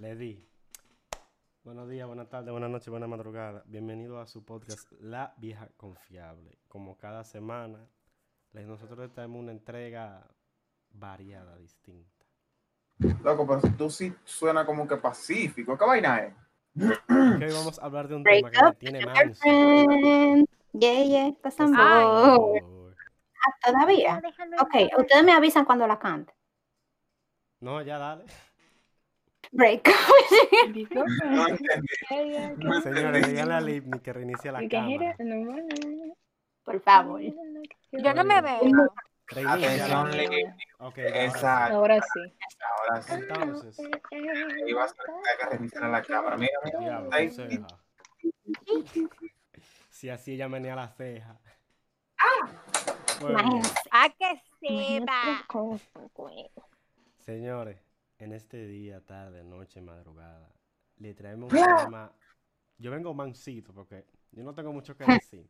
Le di. Buenos días, buenas tardes, buenas noches, buenas madrugadas. Bienvenido a su podcast La Vieja Confiable. Como cada semana, nosotros les traemos una entrega variada, distinta. Loco, pero tú sí suena como que pacífico. ¿Qué vaina es? Que hoy vamos a hablar de un Break tema que me tiene girlfriend. Yeah, yeah, Uy. Ah, Todavía. Ok, ustedes me avisan cuando la cante. No, ya dale. Break. No entendí. Señores, díganle a Livni que reinicie la cámara. no, bueno. Por favor. Yo no me veo. Atención, Livni. Ok, ya, ahora sí. Exacto. Ahora sí. Ahora sí. Entonces, Iba a ser que reiniciar la cámara. Mira, mira. Ahí. ceja. Si así ella menea la ceja. Pues bien. Imagínense. A que sepa. Señores, en este día, tarde, noche, madrugada, le traemos un tema. Yo vengo mansito porque yo no tengo mucho que decir.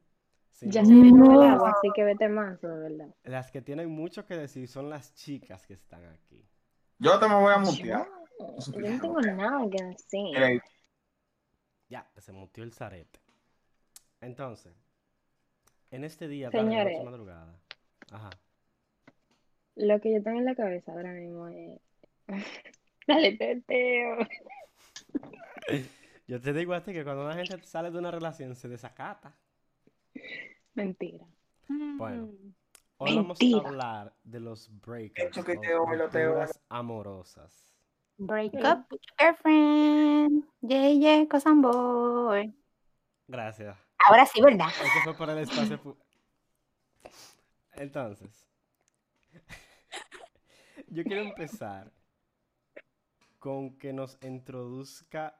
sino Ya se me el No. agua, así que vete más, de verdad. Las que tienen mucho que decir son las chicas que están aquí. Yo te me voy a mutear. Yo no tengo nada que decir. Ya, se mutió el zarete. Entonces, en este día, tarde, Señores. noche, madrugada. Ajá. Lo que yo tengo en la cabeza ahora mismo es. Dale, teteo. Yo te digo a ti que cuando una gente sale de una relación se desacata. Mentira. Bueno. Mm. Hoy vamos Mentira. a hablar de los breakups Eso que o te rupturas amorosas. Break up with your girlfriend. Yeah, yeah, cosan boy. Gracias. Ahora sí, ¿verdad? Eso fue por el espacio. pu- Entonces, yo quiero empezar con que nos introduzca.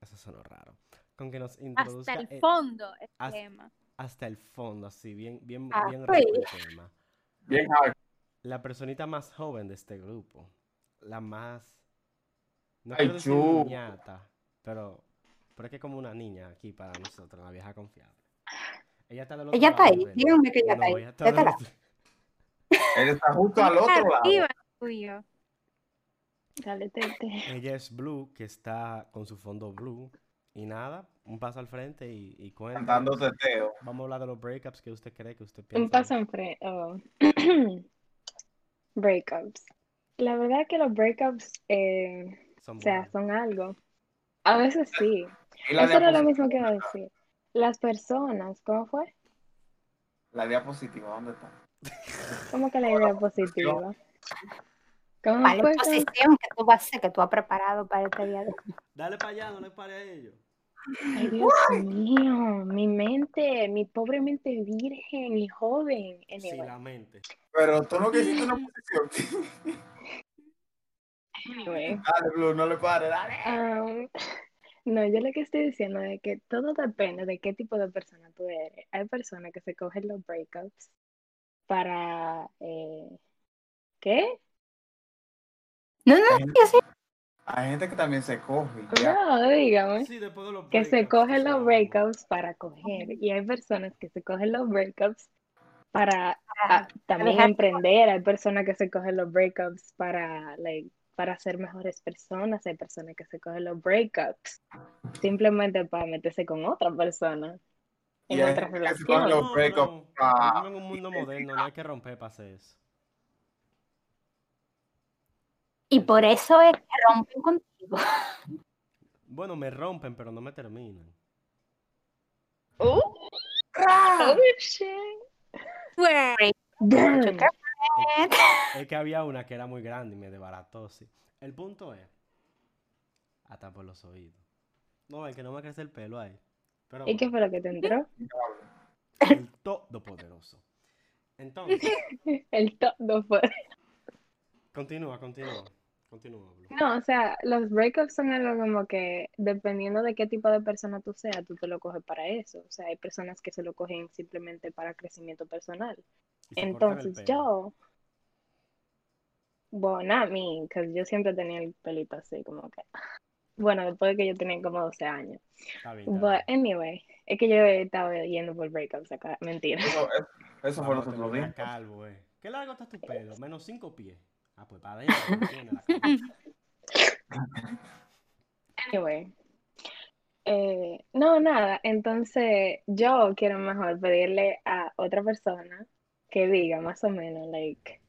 Eso sonó raro. Con que nos introduzca hasta el eh, fondo el tema. hasta el fondo, así, bien, bien, Ah, bien rico el tema. Bien. La personita más joven de este grupo. La más. No Ay, quiero decir niñata, pero. Pero es que como una niña aquí para nosotros, la vieja confiable. Ella está del otro Ella está lado, ahí. Díganme que ella está ahí. ella está lado. otro- Él está justo al otro lado. Tuyo. Dale. Ella es Blue, que está con su fondo blue. Y nada, un paso al frente y, y cuenta. Cantando teteo. Vamos a hablar de los breakups que usted cree que usted piensa. Un paso enfrente. oh. breakups. La verdad que los breakups, eh, Son o sea, son algo. A veces sí. Eso era lo mismo que iba a decir. Las personas, ¿cómo fue? La diapositiva, ¿dónde está? ¿Cómo que la idea positiva? ¿Cómo ¿Cuál es posición que tú vas a hacer, que tú has preparado para este día de hoy? Dale para allá, no le pare a ellos. Ay, Dios mío, mi mente, mi pobre mente virgen y joven. Sí, la mente. Pero tú no quisiste una posición. anyway. Dale, Blue, no le pares, dale. Um, no, yo lo que estoy diciendo es que todo depende de qué tipo de persona tú eres. Hay personas que se cogen los breakups para... Eh, ¿Qué? No, no, Hay sí. hay gente que también se coge. ya. No, dígame. Sí, después de los Que se cogen los breakups para coger. Y hay personas que se cogen los breakups para ah, también emprender. Hay personas que se cogen los breakups para, like, para ser mejores personas. Hay personas que se cogen los breakups simplemente para meterse con otra persona en Y hay otra gente que se los breakups en un mundo moderno, no hay que romper para hacer eso. Y por eso es que rompen contigo. Bueno, me rompen, pero no me terminan. Oh, ¡Ah! oh, shit. Es que había una que era muy grande y me desbarató, sí. El punto es, hasta por los oídos. No, es que no me crece el pelo ahí. Pero ¿Y qué fue lo que te entró? el todopoderoso. Entonces, El todo fue. continúa, continúa. Continúa. No, o sea, los breakups son algo como que dependiendo de qué tipo de persona tú seas, tú te lo coges para eso. O sea, hay personas que se lo cogen simplemente para crecimiento personal. Entonces yo, bueno, not me, because yo siempre tenía el pelito así, como que, bueno, después de que yo tenía como 12 años. Está bien, está But bien. anyway, es que yo estaba yendo por breakups acá, mentira. Eso, eso- eso fue los otros días. calvo, eh. ¿Qué largo está tu pelo? Menos cinco pies. Ah, pues para adentro. Anyway. Eh, no, nada. Entonces, yo quiero mejor pedirle a otra persona que diga más o menos, like,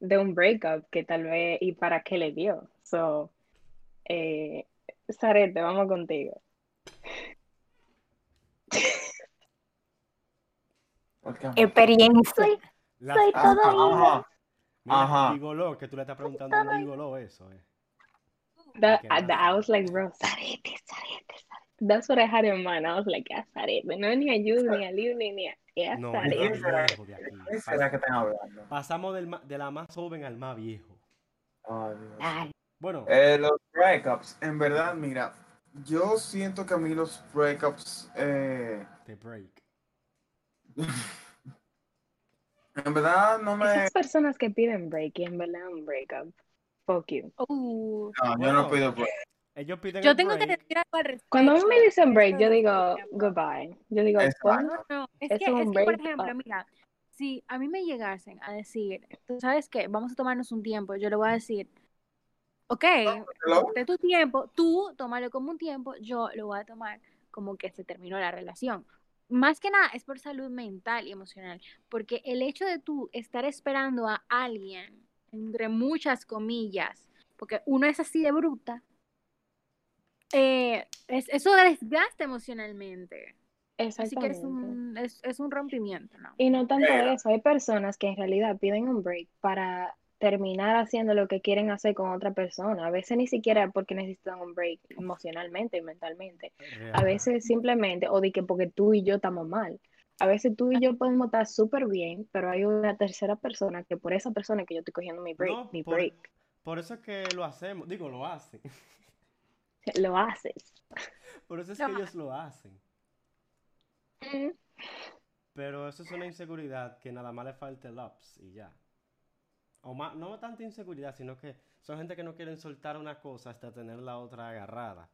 de un breakup que tal vez y para qué le dio. So, eh, Sarete, vamos contigo. Experiencia. Soy Ajá, todo. Mira, Ajá. Gigoló, que tú le estás preguntando a un gigoló eso, eh. That, ¿Qué I, was like, bro, Sarete, Sarete, Sarete. That's what I had in mind. I was like, yeah, Sarete. No ni a Jude, ni a Liu, ni ni a... Yeah, No, Sarete. el más viejo de aquí. ¿Qué será que están hablando? Pasamos del de la más joven al más viejo. Dios. Ay, Bueno, Eh, los breakups, en verdad, mira, yo siento que a mí los breakups, eh, The Break. en verdad no me... Esas personas que piden break y en verdad un breakup. Fuck you. Uh, No, yo no pido break. Ellos piden yo el tengo que break. decir algo al respecto. Cuando a mí me dicen break, yo digo goodbye. Yo digo. ¿cuándo? No, no, es Es que, un es que, por break ejemplo, up. mira, si a mí me llegasen a decir, tú sabes qué, vamos a tomarnos un tiempo, yo le voy a decir, ok, de tu tiempo, tú tómalo como un tiempo, yo lo voy a tomar como que se terminó la relación. Más que nada es por salud mental y emocional, porque el hecho de tú estar esperando a alguien, entre muchas comillas, porque uno es así de bruta, eh, es, eso desgasta emocionalmente. Así que es un, es, es un rompimiento, ¿no? Y no tanto eso, hay personas que en realidad piden un break para terminar haciendo lo que quieren hacer con otra persona. A veces ni siquiera porque necesitan un break emocionalmente y mentalmente. A veces simplemente, o de que porque tú y yo estamos mal. A veces tú y yo podemos estar súper bien, pero hay una tercera persona que por esa persona que yo estoy cogiendo mi break, No, mi por, break, por eso es que lo hacemos. Digo, lo hacen. lo haces. Por eso es Lo que ellos lo hacen. Mm. Pero eso es una inseguridad que nada más le falta el ups y ya. O más, no tanta inseguridad, sino que son gente que no quieren soltar una cosa hasta tener la otra agarrada.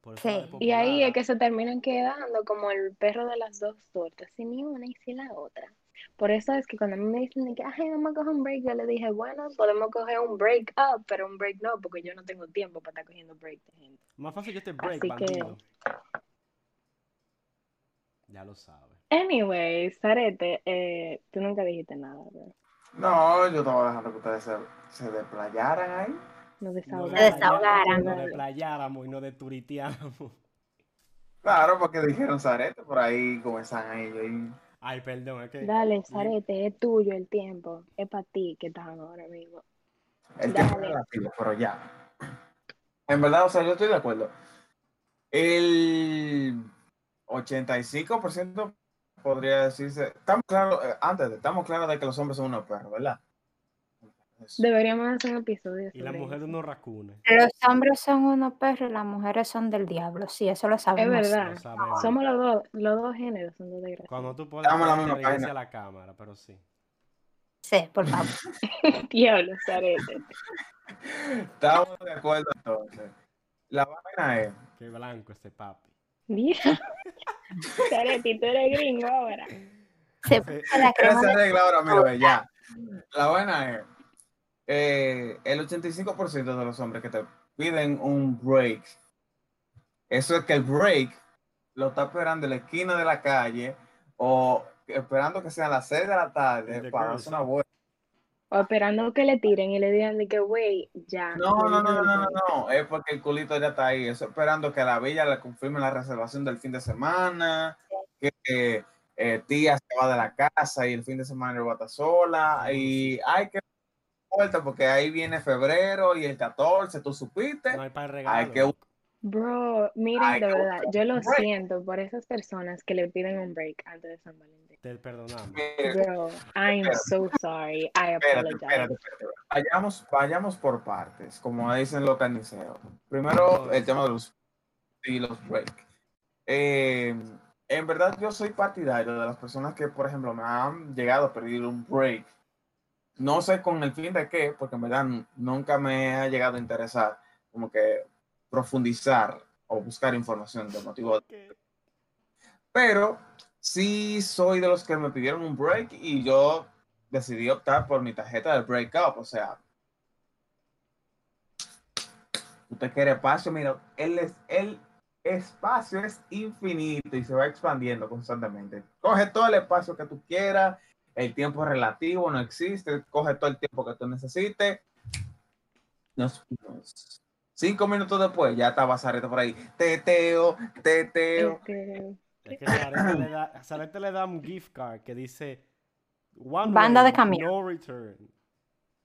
Por Sí. Y ahí es que se terminan quedando como el perro de las dos tortas, sin ni una y sin la otra. Por eso es que cuando a mí me dicen que, ay, vamos a coger un break, yo le dije, bueno, podemos coger un break up, pero un break no, porque yo no tengo tiempo para estar cogiendo break de gente. Más fácil que este break, Así que-. Ya lo sabes. Anyway, Sarete, eh, tú nunca dijiste nada, bro. No, yo estaba dejando que ustedes se, se desplayaran ahí. Nos No desahogamos. Se desahogaran. No desplayáramos y no desturiteáramos. Claro, porque dijeron Zarete, por ahí comenzaron ellos. Y... Ay, perdón, es que. Dale, Sarete, es tuyo el tiempo. Es para ti que estás ahora mismo. El tiempo es Dale. relativo, pero ya. En verdad, o sea, yo estoy de acuerdo. El 85% podría decirse. Estamos claros, eh, antes, de- estamos claros de que los hombres son unos perros, ¿verdad? Eso. Deberíamos hacer un episodio Y la sobre mujer eso. unos racunes. Los hombres son unos perros y las mujeres son del diablo. Sí, eso lo Es sabemos. verdad. Lo sabemos. Somos los dos, los dos géneros son dos desgraciados. Cuando tú puedas Estamos en la misma página. a la cámara, pero sí. Sí, por favor. Diablo, Sarete. Estamos de acuerdo entonces. La vaina es. Qué blanco ese papi. Tú eres gringo ahora. Se puso la crema Esa regla ahora, mira, ve, ya. La vaina es. eh, el 85% de los hombres que te piden un break. Eso es que el break lo está esperando en la esquina de la calle o esperando que sean las 6 de la tarde para darse una vuelta. O esperando que le tiren y le digan de que, güey, ya. No, no, no, no, no, no, break". no, es porque el culito ya está ahí. Eso esperando que la villa le confirme la reservación del fin de semana, que eh, eh, tía se va de la casa y el fin de semana va a estar sola y hay que vuelta porque ahí viene febrero y el 14, tú supiste. No hay para Hay regalo. que loco. Bro, miren, Ay, de verdad, yo lo break. siento por esas personas que le piden un break antes de San Valentín. Te perdonamos. Bro, I'm so sorry. I Espérate, apologize. espérate, espérate. Vayamos, vayamos por partes, como dicen los carniceros. Primero, el tema de los y los break. Eh, en verdad, yo soy partidario de las personas que, por ejemplo, me han llegado a pedir un break. No sé con el fin de qué, porque en verdad nunca me ha llegado a interesar como que profundizar o buscar información del motivo. Pero sí soy de los que me pidieron un break y yo decidí optar por mi tarjeta de breakup. O sea, usted quiere espacio, mira, el, el espacio es infinito y se va expandiendo constantemente. Coge todo el espacio que tú quieras, el tiempo relativo, no existe, coge todo el tiempo que tú necesites. Cinco minutos después, ya estaba Zareto por ahí. Teteo, teteo. Este, Es que Zarete le da, Zarete le da un gift card que dice One Banda way, de camión. No return.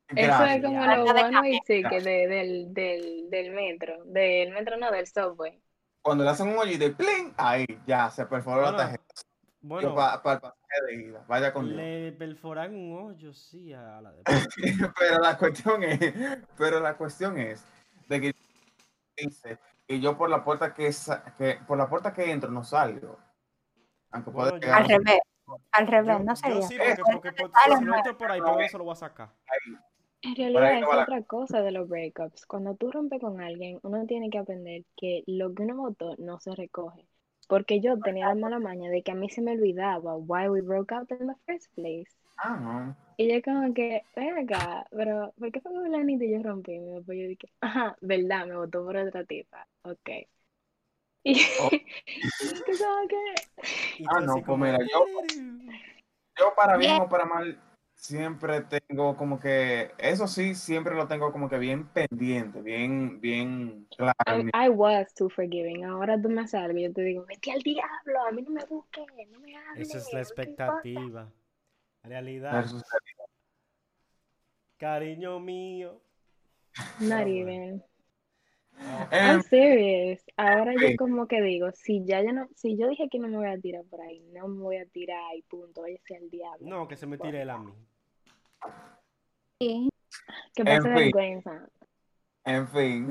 Eso es como de one way camión. tickets de- del, del, del metro. Del metro, no, del subway. Cuando le hacen un hoyito y ¡pling! Ahí, ya, se perforó la Bueno, tarjeta. Bueno, para el pasaje de ida. Vaya con Dios. le perforan un hoyo, sí, a la de... pero la cuestión es, pero la cuestión es de que dice que yo por la puerta que, que por la puerta que entro no salgo. Aunque Bueno, yo- llegar Al revés. Al Yo, revés, no yo sería. sí, porque, porque, porque si no entro por ahí, ¿por se lo voy a sacar? En realidad es la- otra cosa de los breakups. Cuando tú rompes con alguien, uno tiene que aprender que lo que uno votó no se recoge. Porque yo tenía la mala maña de que a mí se me olvidaba why we broke up in the first place. Ah, no. Y yo como que, ven acá, pero ¿por qué fue que Fulanito y yo rompí? Y después yo dije, ajá, verdad, me votó por otra tipa. Ok. Y, Oh. y Ah, no, pues mira, yo- Yo para bien o para mal siempre tengo como que eso sí siempre lo tengo como que bien pendiente, bien bien claro. I, was too forgiving. Ahora tú me y yo te digo, vete al diablo, a mí no me busques, no me hables. Esa es la ¿qué importa?". expectativa. Realidad, versus- cariño mío. Not even. I'm serious. Ahora yo como que digo, si ya yo no, si yo dije que no me voy a tirar por ahí, no me voy a tirar y punto, váyase al diablo. No, que se me tire él a mí. Sí. Que En pase fin. vergüenza. en fin,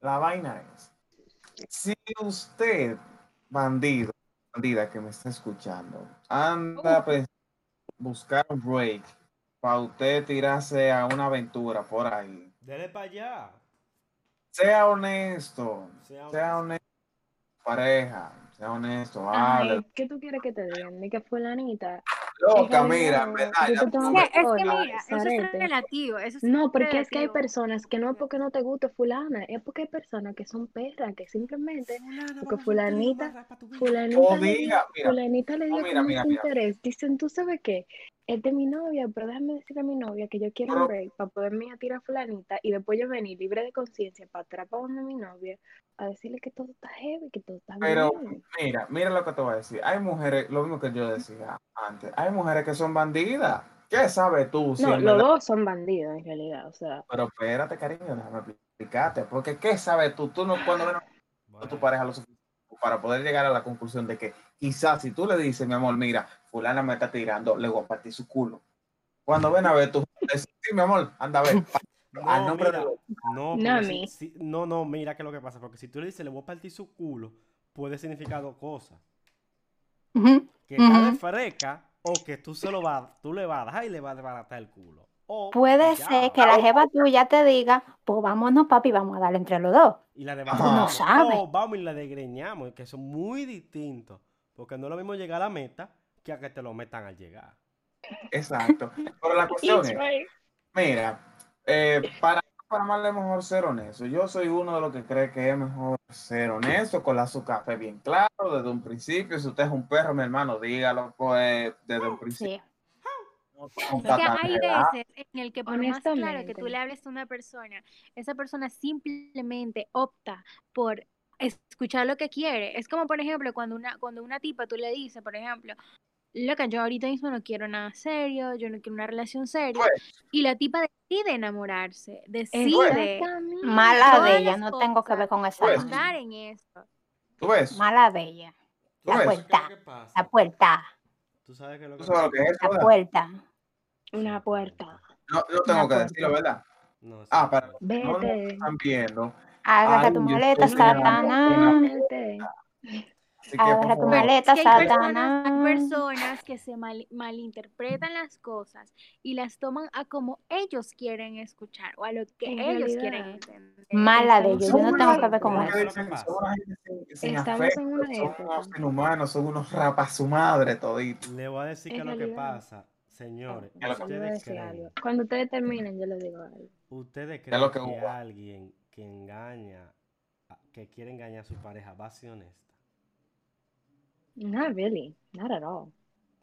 la vaina es si usted bandido, bandida que me está escuchando, anda pues buscar un break para usted tirarse a una aventura por ahí. Dele para allá. Sea honesto, Sea sea honesto, pareja, sea honesto, Ay. ¿qué tú quieres que te digan? Ni que fulanita. Loca, en mira, verdad, Es me- que, es mira, eso es relativo. Eso es No, porque es que hay personas que no es porque no te guste fulana, es porque hay personas que son perras, que simplemente porque fulanita, fulanita O le dio, diga, mira, fulanita le dio o mira, como mira, ese mira. interés. Dicen, tú sabes qué, es de mi novia, pero déjame decirle a mi novia que yo quiero Pero- un break para poderme ir a tirar a fulanita y después yo venir libre de conciencia para atrás para donde mi novia a decirle que todo está heavy, que todo está Pero bien. mira, mira lo que te voy a decir. Hay mujeres, lo mismo que yo decía antes, hay mujeres que son bandidas. ¿Qué sabes tú? si No, los verdad- dos son bandidos en realidad, o sea, Pero espérate, cariño, déjame explicarte. Porque ¿qué sabes tú? Tú no cuando ven a tu pareja lo suficiente para poder llegar a la conclusión de que quizás si tú le dices, mi amor, mira, fulana me está tirando, le voy a partir su culo. Cuando ven a ver, tú dices, sí, mi amor, anda a ver. No, al nombre mira, de no, No, porque a si- mí. si- no, no, mira qué es lo que pasa, porque si tú le dices le voy a partir su culo, puede significar dos cosas. Que está de freca o que tú se lo vas, tú le vas a dejar y le vas a desbaratar el culo. O Puede ya, ser que la jeva tuya te diga, pues vámonos, papi, vamos a darle entre los dos. y la no sabes. O vamos y la desgreñamos, que son muy distintos. Porque no es lo mismo llegar a la meta que a que te lo metan al llegar. Exacto. Pero la cuestión es, right. mira, eh, para, para más es mejor ser honesto. Yo soy uno de los que cree que es mejor ser honesto, con su café bien claro desde un principio. Si usted es un perro, mi hermano, dígalo pues desde un principio. Sí. No, que tan hay veces en el que por más claro que tú le hables a una persona, esa persona simplemente opta por escuchar lo que quiere. Es como, por ejemplo, cuando una, cuando una tipa tú le dices, por ejemplo, loca, yo ahorita mismo no quiero nada serio, yo no quiero una relación seria, Pues. y la tipa decide enamorarse, decide Exactamente. Mala de ella, no tengo que ver con esa. Pues. en eso. ¿Tú ves? Mala de ella. ¿Tú La ves? puerta. ¿Qué pasa? La puerta. Tú sabes que lo ¿Tú que sabes lo que es eso, La puerta. Una puerta. No, no tengo Una que puerta. decirlo, ¿verdad? No, sí, Ah, pero no. no lo Vete. están viendo. Agarra Ay, tu maleta, Satanás. Que, por tu maleta, Es que hay personas, hay personas que se mal- malinterpretan las cosas y las toman a como ellos quieren escuchar o a lo que En ellos realidad, quieren entender. Mala de ellos. Yo no tengo que ver con ¿cómo eso. Son Estamos afecto, en una son época. unos inhumanos, son unos rapas su madre toditos. Le voy a decir En que lo que pasa. Señores, ¿ustedes creen, Cuando ustedes terminen, yo les digo algo. ustedes creen lo que, que alguien que engaña, a- que quiere engañar a su pareja va a ser honesta? Not really, not at all.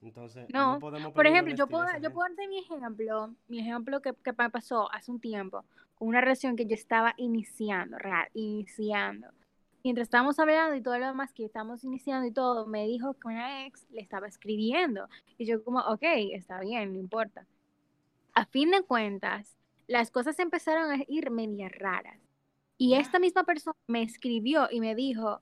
Entonces, No, no podemos Por ejemplo, yo puedo, yo puedo darte mi ejemplo, mi ejemplo que, que me pasó hace un tiempo, con una relación que yo estaba iniciando, real, iniciando. Mientras estábamos hablando y todo lo demás que estamos iniciando y todo, me dijo que una ex le estaba escribiendo. Y yo como, ok, está bien, no importa. A fin de cuentas, las cosas empezaron a ir medias raras. Y esta misma persona me escribió y me dijo,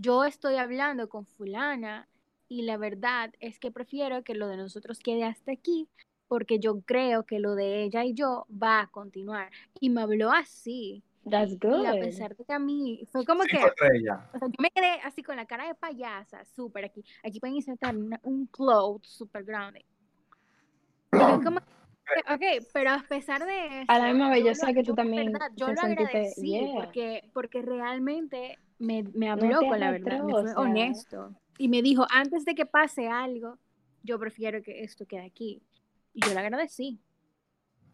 yo estoy hablando con fulana y la verdad es que prefiero que lo de nosotros quede hasta aquí porque yo creo que lo de ella y yo va a continuar. Y me habló así. That's good. Y a pesar de que a mí fue como que, Cinco estrellas. o sea, yo me quedé así con la cara de payasa, súper aquí. Aquí pueden insertar una- un cloud súper grande. Yo como, que, ok, pero a pesar de eso, A la misma sé que tú también verdad, yo te lo sentiste- agradecí yeah. porque, porque realmente me, me habló con la verdad, me o sea. honesto. Y me dijo, antes de que pase algo, yo prefiero que esto quede aquí. Y yo le agradecí.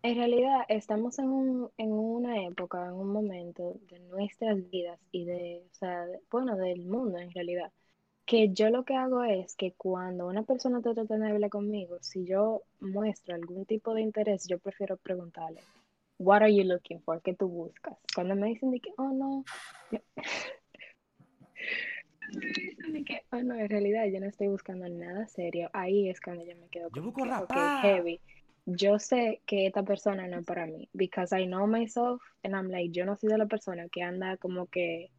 En realidad, estamos en, un, en una época, en un momento de nuestras vidas y de, o sea, de- bueno, del mundo en realidad, que yo lo que hago es que cuando una persona tratando de hablar conmigo, si yo muestro algún tipo de interés, yo prefiero preguntarle, what are you looking for? ¿Qué tú buscas? Cuando me dicen de que, oh no, que, oh no, en realidad yo no estoy buscando nada serio, ahí es cuando yo me quedo Yo busco que, ok, rapar. heavy yo sé que esta persona no es para mí, because I know myself, and I'm like, yo no soy de la persona que anda como que,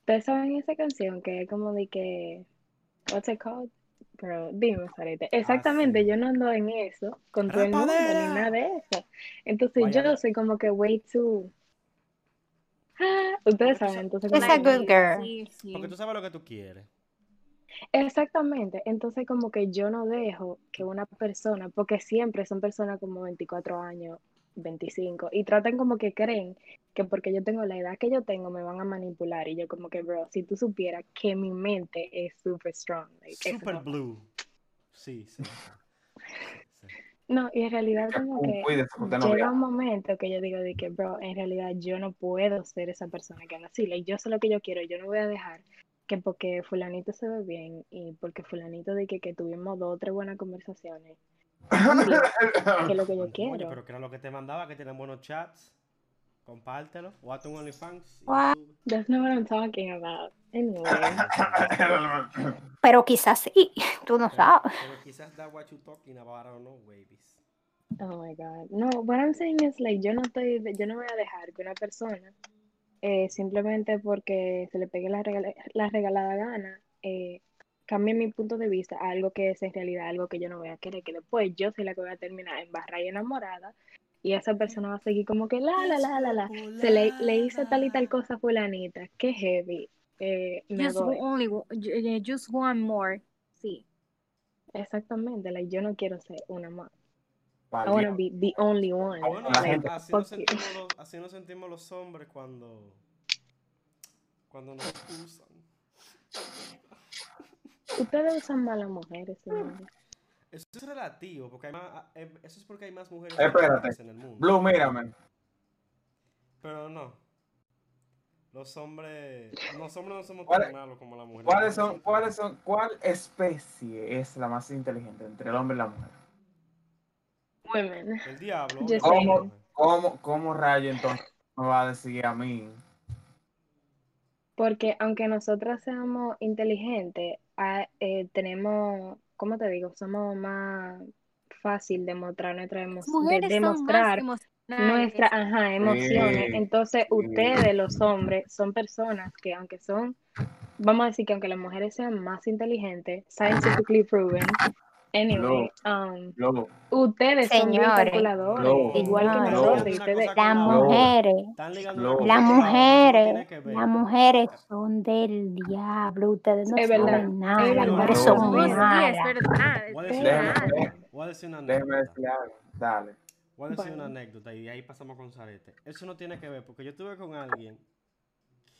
ustedes saben esa canción que es como de que, what's it called? Pero dime, Sarete. Exactamente, sí. yo no ando en eso con todo el mundo ni nada de eso. Entonces Vaya yo soy como que way too. Ustedes saben, sa- entonces como a good girl. Sí, sí. Porque tú sabes lo que tú quieres. Exactamente, entonces como que yo no dejo que una persona, porque siempre son personas como 24 años, 25, y tratan como que creen que porque yo tengo la edad que yo tengo me van a manipular, y yo como que, bro, si tú supieras que mi mente es super strong. like, Super blue. Sí, sí. No, y en realidad como que llega un momento que yo digo de que, bro, en realidad yo no puedo ser esa persona que anda así, like, yo sé lo que yo quiero, yo no voy a dejar que porque fulanito se ve bien y porque fulanito de que, que tuvimos dos o tres buenas conversaciones, que es lo que yo Oye, quiero. pero que era lo que te mandaba, que tienen buenos chats. Compártelo. O hazte un OnlyFans. What? That's not what I'm talking about. Anyway, Pero quizás sí, tú no Pero, sabes. pero quizás that's what you talking about, I don't know, babies. oh my God. No, what I'm saying is like, yo no estoy, yo no voy a dejar que una persona eh, simplemente porque se le pegue la, regala- la regalada gana, eh, cambie mi punto de vista a algo que es en realidad algo que yo no voy a querer, que después yo soy la que voy a terminar en barra y enamorada y esa persona va a seguir como que la, la, la, la, la, se le, le hice tal y tal cosa a fulanita, qué heavy, eh, me Just only, one- eh, just one more. Sí. Exactamente, like, yo no quiero ser una más. I Valió. wanna be the only one. Bueno, la así, nos sentimos los, así nos sentimos los hombres cuando, cuando nos usan. Ustedes usan mal a mujeres, señores. Eso es relativo, porque hay más, eh, eso es porque hay más mujeres Espérate. en el mundo. Blue, mírame. Pero no. Los hombres, los hombres no somos ¿Cuál- tan malos como las mujeres. ¿Cuáles son, cuáles son, cuál especie es la más inteligente entre el hombre y la mujer? Women. El diablo. Sé. ¿Cómo, cómo rayo entonces me va a decir a mí? Porque aunque nosotras seamos inteligentes, ah, eh, tenemos, ¿cómo te digo? Somos más fácil de mostrar nuestra emoción, de demostrar nuestras ajá, emociones. Entonces, ustedes, los hombres, son personas que aunque son, vamos a decir que aunque las mujeres sean más inteligentes, scientifically proven, anyway, um, ustedes son Señores. calculadores, No. igual que No. nosotros. Las mujeres, las mujeres, las mujeres son del diablo. Ustedes no Es verdad, saben nada. es Las verdad. mujeres son sí, es malas. es decir, verdad. decir déjeme anécdota. decirle algo. Dale. Voy a decir una anécdota y de ahí pasamos con Zarete. Eso no tiene que ver, porque yo estuve con alguien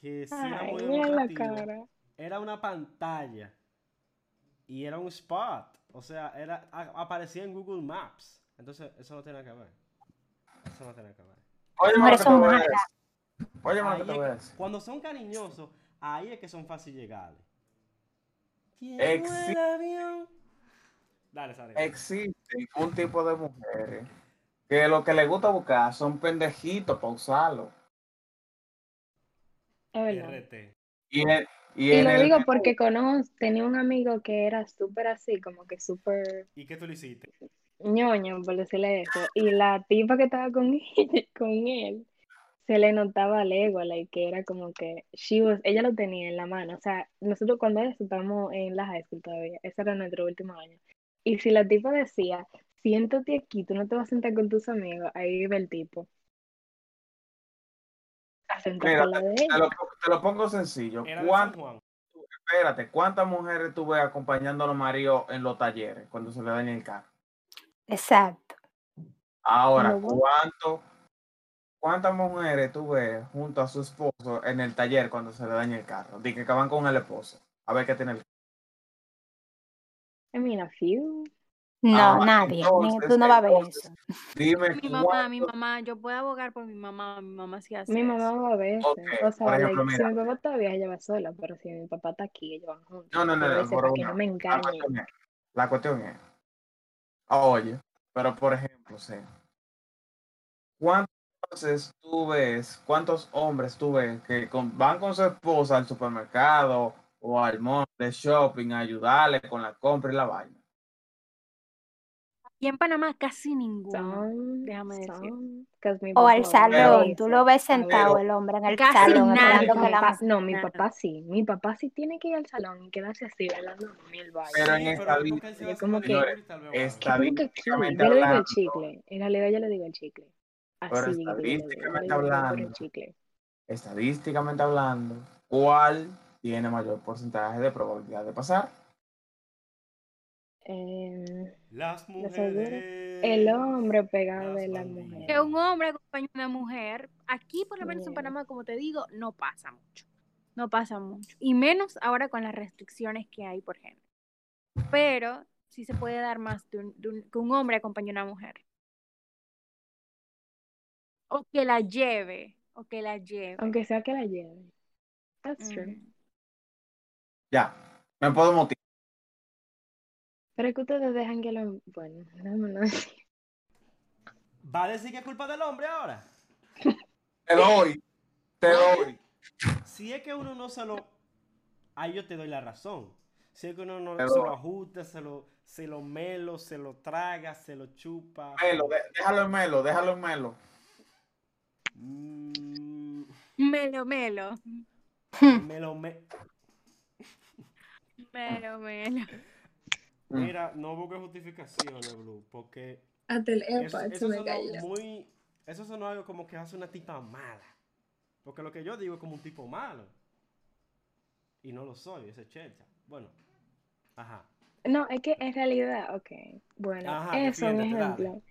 que sí era muy demostrativo. Era una pantalla y era un spot. O sea, era, a- aparecía en Google Maps. Entonces, eso no tiene que ver. Eso no tiene que ver. Oye, te son malas. Oye, que cuando son cariñosos, ahí es que son fácil llegarle. Exi-. Dale, Sara. Existe un tipo de mujeres que lo que les gusta buscar son pendejitos para usarlo. RT. Y, en- y Y lo el- digo porque conozco, tenía un amigo que era súper así, como que súper ¿Y qué tú le hiciste? ñoño, por decirle eso. Y la tipa que estaba con él, con él se le notaba legua, like, que era como que she was- ella lo tenía en la mano. O sea, nosotros cuando estábamos en la high school todavía, ese era nuestro último año. Y si la tipa decía, siéntate aquí, tú no te vas a sentar con tus amigos, ahí iba el tipo. Mira, de te lo, te lo pongo sencillo. Era de San ¿Cuánto- Juan. espérate, ¿cuántas mujeres tú ves acompañando a los maridos en los talleres cuando se le daña el carro? Exacto. Ahora, No, bueno. ¿cuánto, ¿cuántas mujeres tú ves junto a su esposo en el taller cuando se le daña el carro? Dije que van con el esposo. A ver qué tiene el I mean, a few. No, Ah, nadie. ni- entonces, tú no vas a ver entonces, eso. Dime Mi mamá, mi mamá, yo puedo abogar por mi mamá, mi mamá sí hace Mi eso. mamá va a veces. Ok, O sea, por ejemplo, like, si mi papá todavía ella va sola, pero si mi papá está aquí, ellos van juntos. No, no, no, no, por una. no me La engañen. cuestión es, la cuestión es, oye, pero por ejemplo, sé, ¿cuántas veces tú ves, cuántos hombres tú ves que con- van con su esposa al supermercado o al mall de shopping a ayudarle con la compra y la vaina? Y en Panamá casi ninguno. Son, déjame decir. O al salón. Tú lo ves sentado el hombre en el Casi salón nadie. mi que la papá- no, mi Nada. papá sí, mi papá sí tiene que ir al salón y quedarse así bailando mil vainas. Pero en esta pero vida- como que-. Estadísticamente Yo le digo el hablando. chicle, en realidad yo le digo el chicle. Así, Pero estadísticamente digo, "Yo quiero hablando. el chicle. Estadísticamente hablando, ¿cuál tiene mayor porcentaje de probabilidad de pasar? Em, Las mujeres. el hombre pegado Las de la bandidas. mujer. Que un hombre acompañe a una mujer, aquí por lo menos en. Panamá, como te digo, no pasa mucho. No pasa mucho. Y menos ahora con las restricciones que hay por género. Pero sí se puede dar más de un, de un- que un hombre acompañe a una mujer. O que la lleve. O que la lleve. Aunque sea que la lleve. That's true. Ujú. Ya, me puedo motivar. Pero es que ustedes dejan que lo... Bueno, no decir. ¿Va a decir que es culpa del hombre ahora? Te doy, te doy. Si es que uno no se lo. Ahí yo te doy la razón. Si es que uno no se lo ajusta, se lo, se lo melo, se lo traga, se lo chupa. Melo, de- déjalo en melo, déjalo en melo. Mm, Melo, melo. me lo me- Melo, melo. Mm. Mira, no busques justificaciones, Blue, porque Hasta el eso, eso sonó muy. Eso sonó algo como que hace una tipa mala. Porque lo que yo digo es como un tipo malo. Y no lo soy, ese es Chelcha. Bueno, ajá. No, es que en realidad, ok, bueno, Ajá, eso un defiéndete, dale. ejemplo.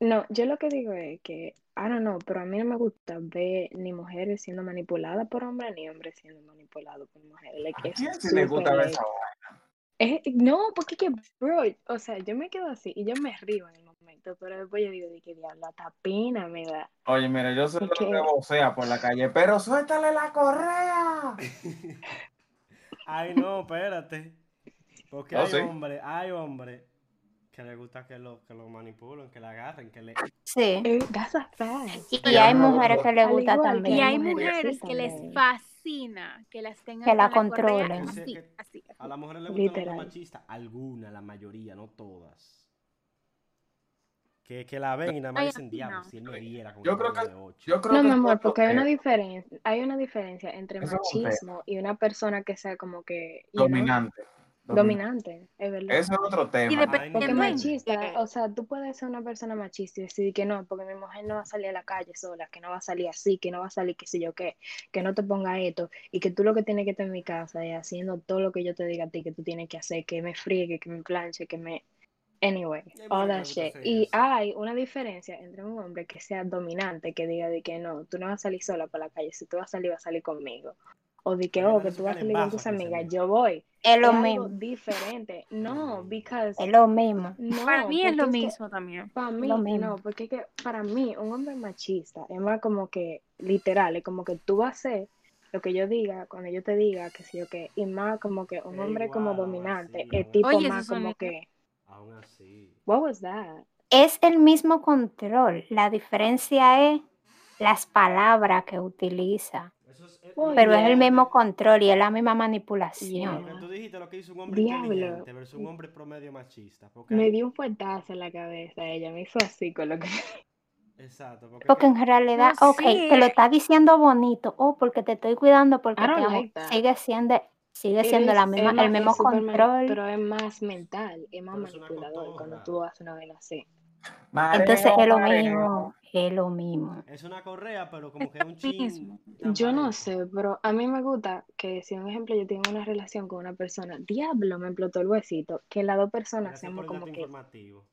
No, yo lo que digo es que, I don't know, pero a mí no me gusta ver ni mujeres siendo manipuladas por hombres ni hombres siendo manipulados por mujeres. Like, ¿A quién es sí le gusta ver esa vaina? Es- no, porque que, bro, o sea, yo me quedo así y yo me río en el momento, pero después yo digo, de que diablo, hasta pena me da. Oye, mira, yo Es lo que que- vocea por la calle, pero suéltale la correa. Ay, no, espérate. Porque Oh, hay sí. hombres, hay hombres que les gusta que lo, que lo manipulen, que le agarren, que le... Sí. Eh, that's a fact. Y Pero hay no, mujeres que les al gusta también. Y hay mujeres que les también. Que las tengan Que la correa controlen. Así, Sí, así. A las mujeres les gustan los Literal. hombres machistas. Algunas, la mayoría, no todas. Que, que la ven y nada más Ay, dicen así diablo, no. si él me diera con Yo creo que- de ocho". Yo creo No, que mi amor, porque hay una diferencia, hay una diferencia entre machismo y una persona que sea como que, know, dominante. es verdad. Eso es otro tema. Y depende Porque machista, o sea, tú puedes ser una persona machista y decir que no, porque mi mujer no va a salir a la calle sola, que no va a salir así, que no va a salir qué sé yo qué, que no te ponga esto, y que tú lo que tienes que estar en mi casa y haciendo todo lo que yo te diga a ti que tú tienes que hacer, que me friegue, que me planche, que me... Anyway, all that shit. Y hay una diferencia entre un hombre que sea dominante, que diga de que no, tú no vas a salir sola por la calle, si tú vas a salir, vas a salir conmigo. O de que, oh, que tú vas a salir con tus amigas, yo voy. Es lo Es algo mismo. diferente. No, because Es lo mismo. no, Para mí es lo que mismo también. para mí, Lo mismo. no, porque es que para mí un hombre machista es más como que literal, es como que tú vas a hacer lo que yo diga, cuando yo te diga, que sí o qué, y más como que un hombre como dominante, así, es tipo. Oye, más como que, Aún así. what was that? Es el mismo control. La diferencia es las palabras que utiliza. Pero es el mismo control y es la misma manipulación. Lo que tú dijiste, lo que hizo un hombre Diablo. inteligente versus un hombre promedio machista. Porque Me dio un fuetazo en la cabeza ella, me hizo así con lo que... Exacto. Porque, en realidad, No, ok, sí. te lo está diciendo bonito, oh, porque te estoy cuidando, porque te amo. like. Sigue siendo, sigue siendo la misma, el mismo control. pero es más mental, es más Pero es una manipulador cuando tú haces una vaina así. Entonces es lo mismo, es lo mismo. es una correa, pero como que es un lo chin. mismo. Yo no sé, pero a mí me gusta que si un ejemplo yo tengo una relación con una persona, diablo, me explotó el huesito, que las dos personas seamos como que, informativo.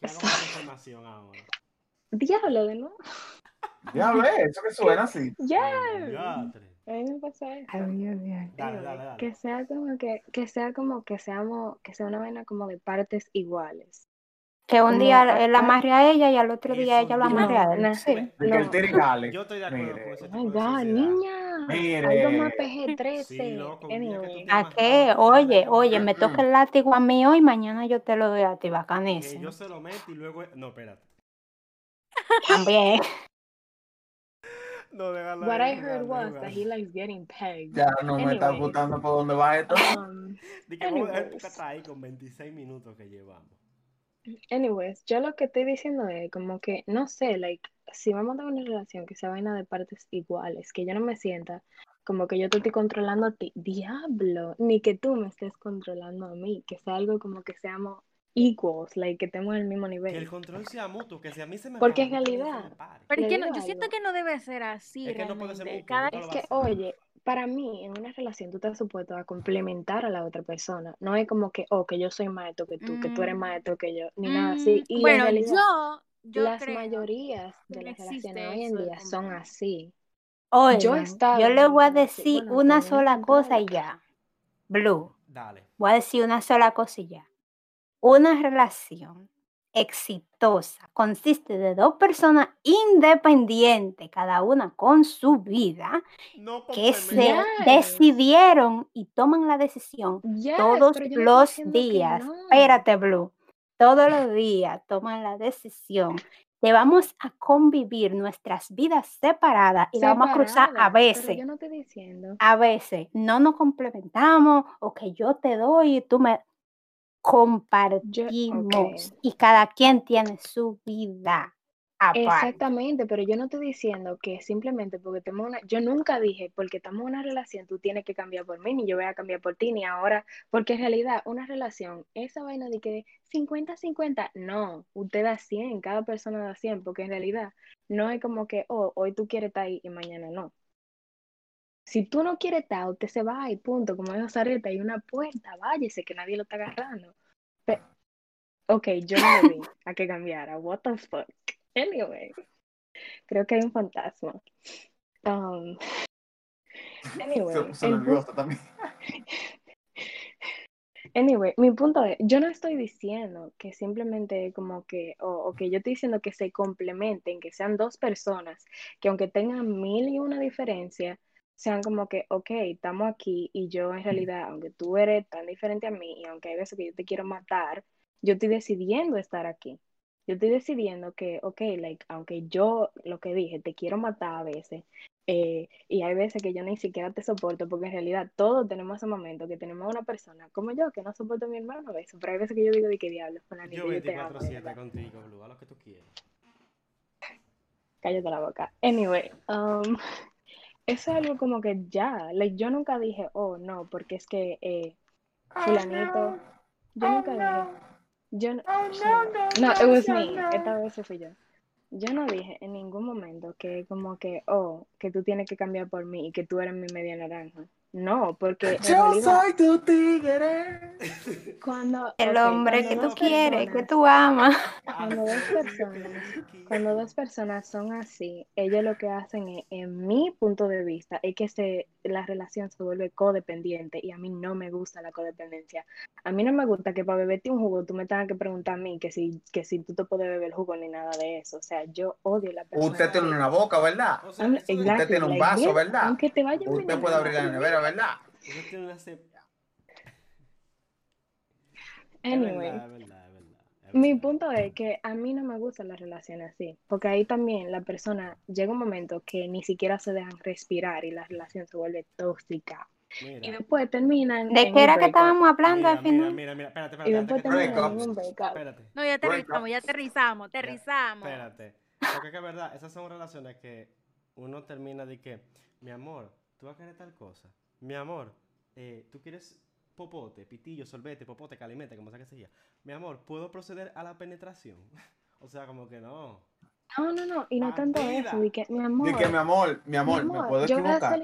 Más información ahora. diablo de nuevo. Diablo, eh, eso que suena así. Yeah. Diatre. A mí me pasa eso. Dale, Anyway, dale, dale. Que sea como que, que sea como que seamos, que sea una vaina como de partes iguales. Que un día él a- amarre a ella y al otro día ella lo amarre a él. No, Sí. Que. Yo estoy de acuerdo Mire. con ese Oh tipo de niña. Mire. Algo más PG-13. Sí, loco, un día que tú anyway. te- ¿A qué? Oye, oye, me toca el látigo a mí hoy, mañana yo te lo doy a ti, bacanísimo. yo se lo meto y luego. No, espérate. También. No, déjalo What I heard was that he likes getting pegged. Ya no me está gustando por dónde va esto. Um, Di que vamos a dejar ahí con 26 minutos que llevamos. Anyways, yo lo que estoy diciendo es como que, no sé, like, si vamos a tener una relación que sea vaina de partes iguales, que yo no me sienta como que yo te estoy controlando a ti, diablo, ni que tú me estés controlando a mí, que sea algo como que seamos equals, like, que estemos al mismo Que el nivel. control sea mutuo, que si a mí se me Porque en realidad-. Pero es que no, yo siento que no debe ser así Es que no puede ser mutuo, Cada lo que, oye, para mí, en una relación tú estás supuesto a complementar a la otra persona. No es como que, oh, que yo soy más esto que tú, que tú eres Mm. más esto que yo, ni nada así. Mm, Y en bueno, realidad, yo, yo las creo mayorías de las relaciones hoy en día son así. Oigan, Yo yo en le voy a decir bueno, una sola con cosa y ya. Blue, Dale. voy a decir una sola cosa y ya. Una relación exitosa consiste de dos personas independientes, cada una con su vida, No que se decidieron y toman la decisión Yes, todos los días. no. Espérate, Blue. Todos los días toman la decisión de vamos a convivir nuestras vidas separadas y vamos a cruzar a veces. yo no estoy diciendo. A veces no nos complementamos o que yo te doy y tú me compartimos y cada quien tiene su vida aparte. Exactamente, pero yo no estoy diciendo que simplemente porque tenemos una, yo nunca dije porque estamos en una relación tú tienes que cambiar por mí, ni yo voy a cambiar por ti, ni ahora, porque en realidad una relación, esa vaina de que 50-50, no, usted da 100, cada persona da 100, porque en realidad no es como que, oh, hoy tú quieres estar ahí y mañana no. Si tú no quieres estar, usted se va y punto, como dijo Sarita, hay una puerta, váyese, que nadie lo está agarrando. Pe- ok, yo no vi a que cambiara, what the fuck. Anyway, creo que hay un fantasma. Um, anyway, Se nerviosa también. Anyway, mi punto es, yo no estoy diciendo que simplemente como que, o, o que yo estoy diciendo que se complementen, que sean dos personas, que aunque tengan mil y una diferencia, sean como que, ok, estamos aquí y yo en realidad, aunque tú eres tan diferente a mí y aunque hay veces que yo te quiero matar, yo estoy decidiendo estar aquí. Yo estoy decidiendo que, ok, like, aunque yo lo que dije, te quiero matar a veces, eh, y hay veces que yo ni siquiera te soporto, porque en realidad todos tenemos ese momento que tenemos una persona como yo que no soporto a mi hermano a veces, pero hay veces que yo digo de qué diablo, fulanito, Yo yo te amo, de 24-7 verdad. contigo, Blue, a lo que tú quieras. Cállate la boca. Anyway, um, eso es algo como que ya, like, yo nunca dije, oh, no, porque es que eh, fulanito, yo nunca dije, yo no, no, it was me, esta vez fui yo. Yo no dije en ningún momento que como que, oh, que tú tienes que cambiar por mí y que tú eres mi media naranja. No, porque Yo realidad, soy tu tigre. cuando El hombre que tú quieres, que tú amas. Cuando dos personas, cuando dos personas son así, ellos lo que hacen es, en mi punto de vista, es que se, la relación se vuelve codependiente y a mí no me gusta la codependencia. A mí no me gusta que para beberte un jugo tú me tengas que preguntar a mí que si, que si tú te puedes beber el jugo ni nada de eso. O sea, yo odio la persona. Usted tiene una boca, ¿verdad? O sea, exactly, tiene un vaso, ¿verdad? Aunque te vaya Usted puede abrir la nevera, ¿verdad? Anyway. Es verdad, es verdad, es verdad, es Mi punto es que a mí no me gustan las relaciones así, porque ahí también la persona llega un momento que ni siquiera se dejan respirar y la relación se vuelve tóxica. Y Mira, después terminan ¿De qué era que estábamos hablando mira, al mira, final? mira, mira, espérate, Y espérate, después antes que te- terminan en Breakups. un breakup. Espérate, No, ya aterrizamos, ya aterrizamos, aterrizamos. espérate. Porque es que es verdad, esas son relaciones que uno termina de que, mi amor, tú vas a querer tal cosa. Mi amor, eh, tú quieres popote, pitillo, sorbete, popote, calimete, como sea que sea. Mi amor, ¿puedo proceder a la penetración? o sea, como que no. No, no, no, y no tanto eso, de que mi amor, Di que mi amor, mi amor, mi me puedo equivocar.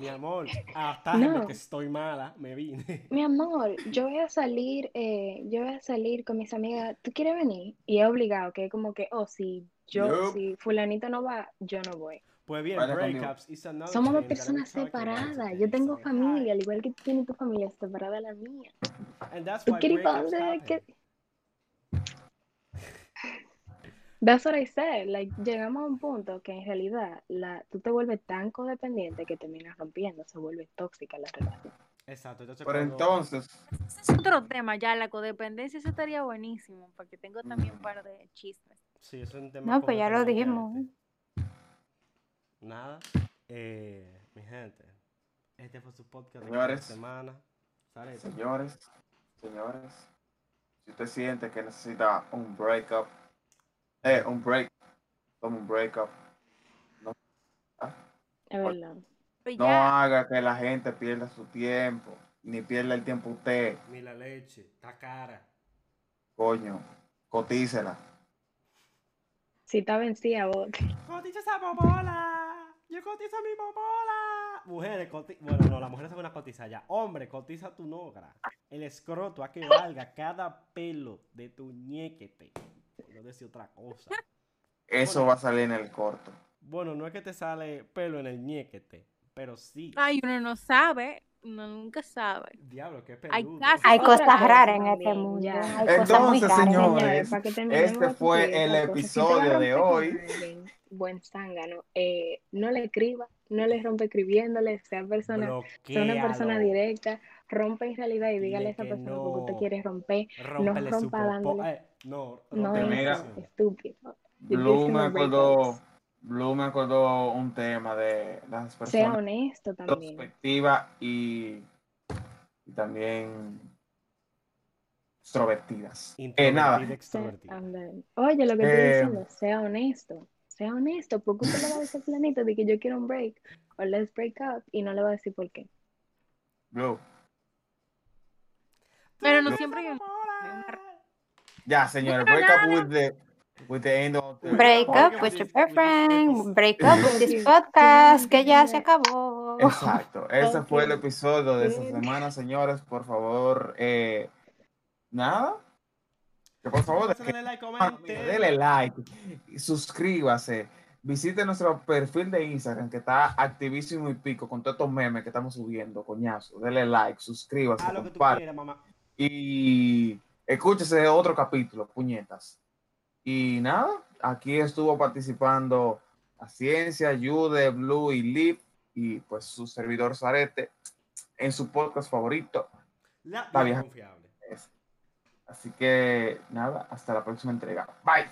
Mi amor, atájeme No. que estoy mala, me vine. mi amor, yo voy a salir, eh, yo voy a salir con mis amigas, ¿tú quieres venir? Y es obligado, que es como que, oh, si yo, si fulanito no va, yo no voy. Pues bien, breakups is another Somos dos personas separadas, yo tengo so, familia, al igual que tú tienes tu familia separada de la mía. And that's ¿Tú why quieres para breakups dónde? ¿Qué? That's what I said. Like, llegamos a un punto que en realidad la, tú te vuelves tan codependiente que terminas rompiendo, se vuelve tóxica la relación. Exacto, entonces Pero cuando- entonces, Ese es otro tema ya, la codependencia, eso estaría buenísimo, porque tengo también un par de chistes. Sí, eso es un tema No, pues ya lo dijimos. Nada, eh, mi gente, este fue su podcast de Señores. esta semana. Sale, señores, señores, si usted siente que necesita un breakup, eh, un break, toma un breakup. Es verdad. Pues No haga que la gente pierda su tiempo, ni pierda el tiempo usted, ni la leche, está cara. coño, cotícela. Si está vencida, vos. ¡Cotiza esa popola! ¡Yo cotizo mi popola! Mujeres, cotiza. Bueno, no, las mujeres son una cotiza ya. Hombre, cotiza tu nogra. El escroto a que valga cada pelo de tu ñequete. No decir otra cosa. Eso Bueno. va a salir en el corto. Bueno, no es que te sale pelo en el ñequete, pero sí. ay, uno no sabe, uno nunca sabe. Diablo, qué Hay peludo. Hay cosas cosa raras en este mundo. cosas muy Entonces, raras. señores, este fue el episodio de hoy. Buen zángano. Eh, no le escriba, no le rompe escribiéndole, sea persona, sea una persona directa, rompe en realidad y dígale a esa que persona lo que usted no. quiere romper. Rómpele su rompa dándole- Eh, no, No estúpido. Blue me acordó. Blue me acordó un tema de las Sea personas honesto también. perspectiva y, y también extrovertidas. Eh, nada, Sea-. Oye, lo que estoy Eh, diciendo, sea honesto. Sea honesto, porque usted le va a decir planito de que yo quiero un break o let's break up y no le va a decir por qué. Blue. Pero no siempre hay un- Ya, señores, No, break no, up with the, with the end of the Break up with your boyfriend, break up with this podcast, que ya se acabó. Exacto, ese fue el episodio de esta semana, señores. Por favor, eh, nada. Que por favor, dale like. Dele like, suscríbase, visite nuestro perfil de Instagram que está activísimo y pico con todos estos memes que estamos subiendo, coñazo. Dele like, suscríbase, comparte quieras, mamá. y escúchese otro capítulo, puñetas. Y nada, aquí estuvo participando a Ciencia, Jude, Blue y Lip y pues su servidor Zarete en su podcast favorito. La vieja confiable. Así que nada, hasta la próxima entrega. Bye.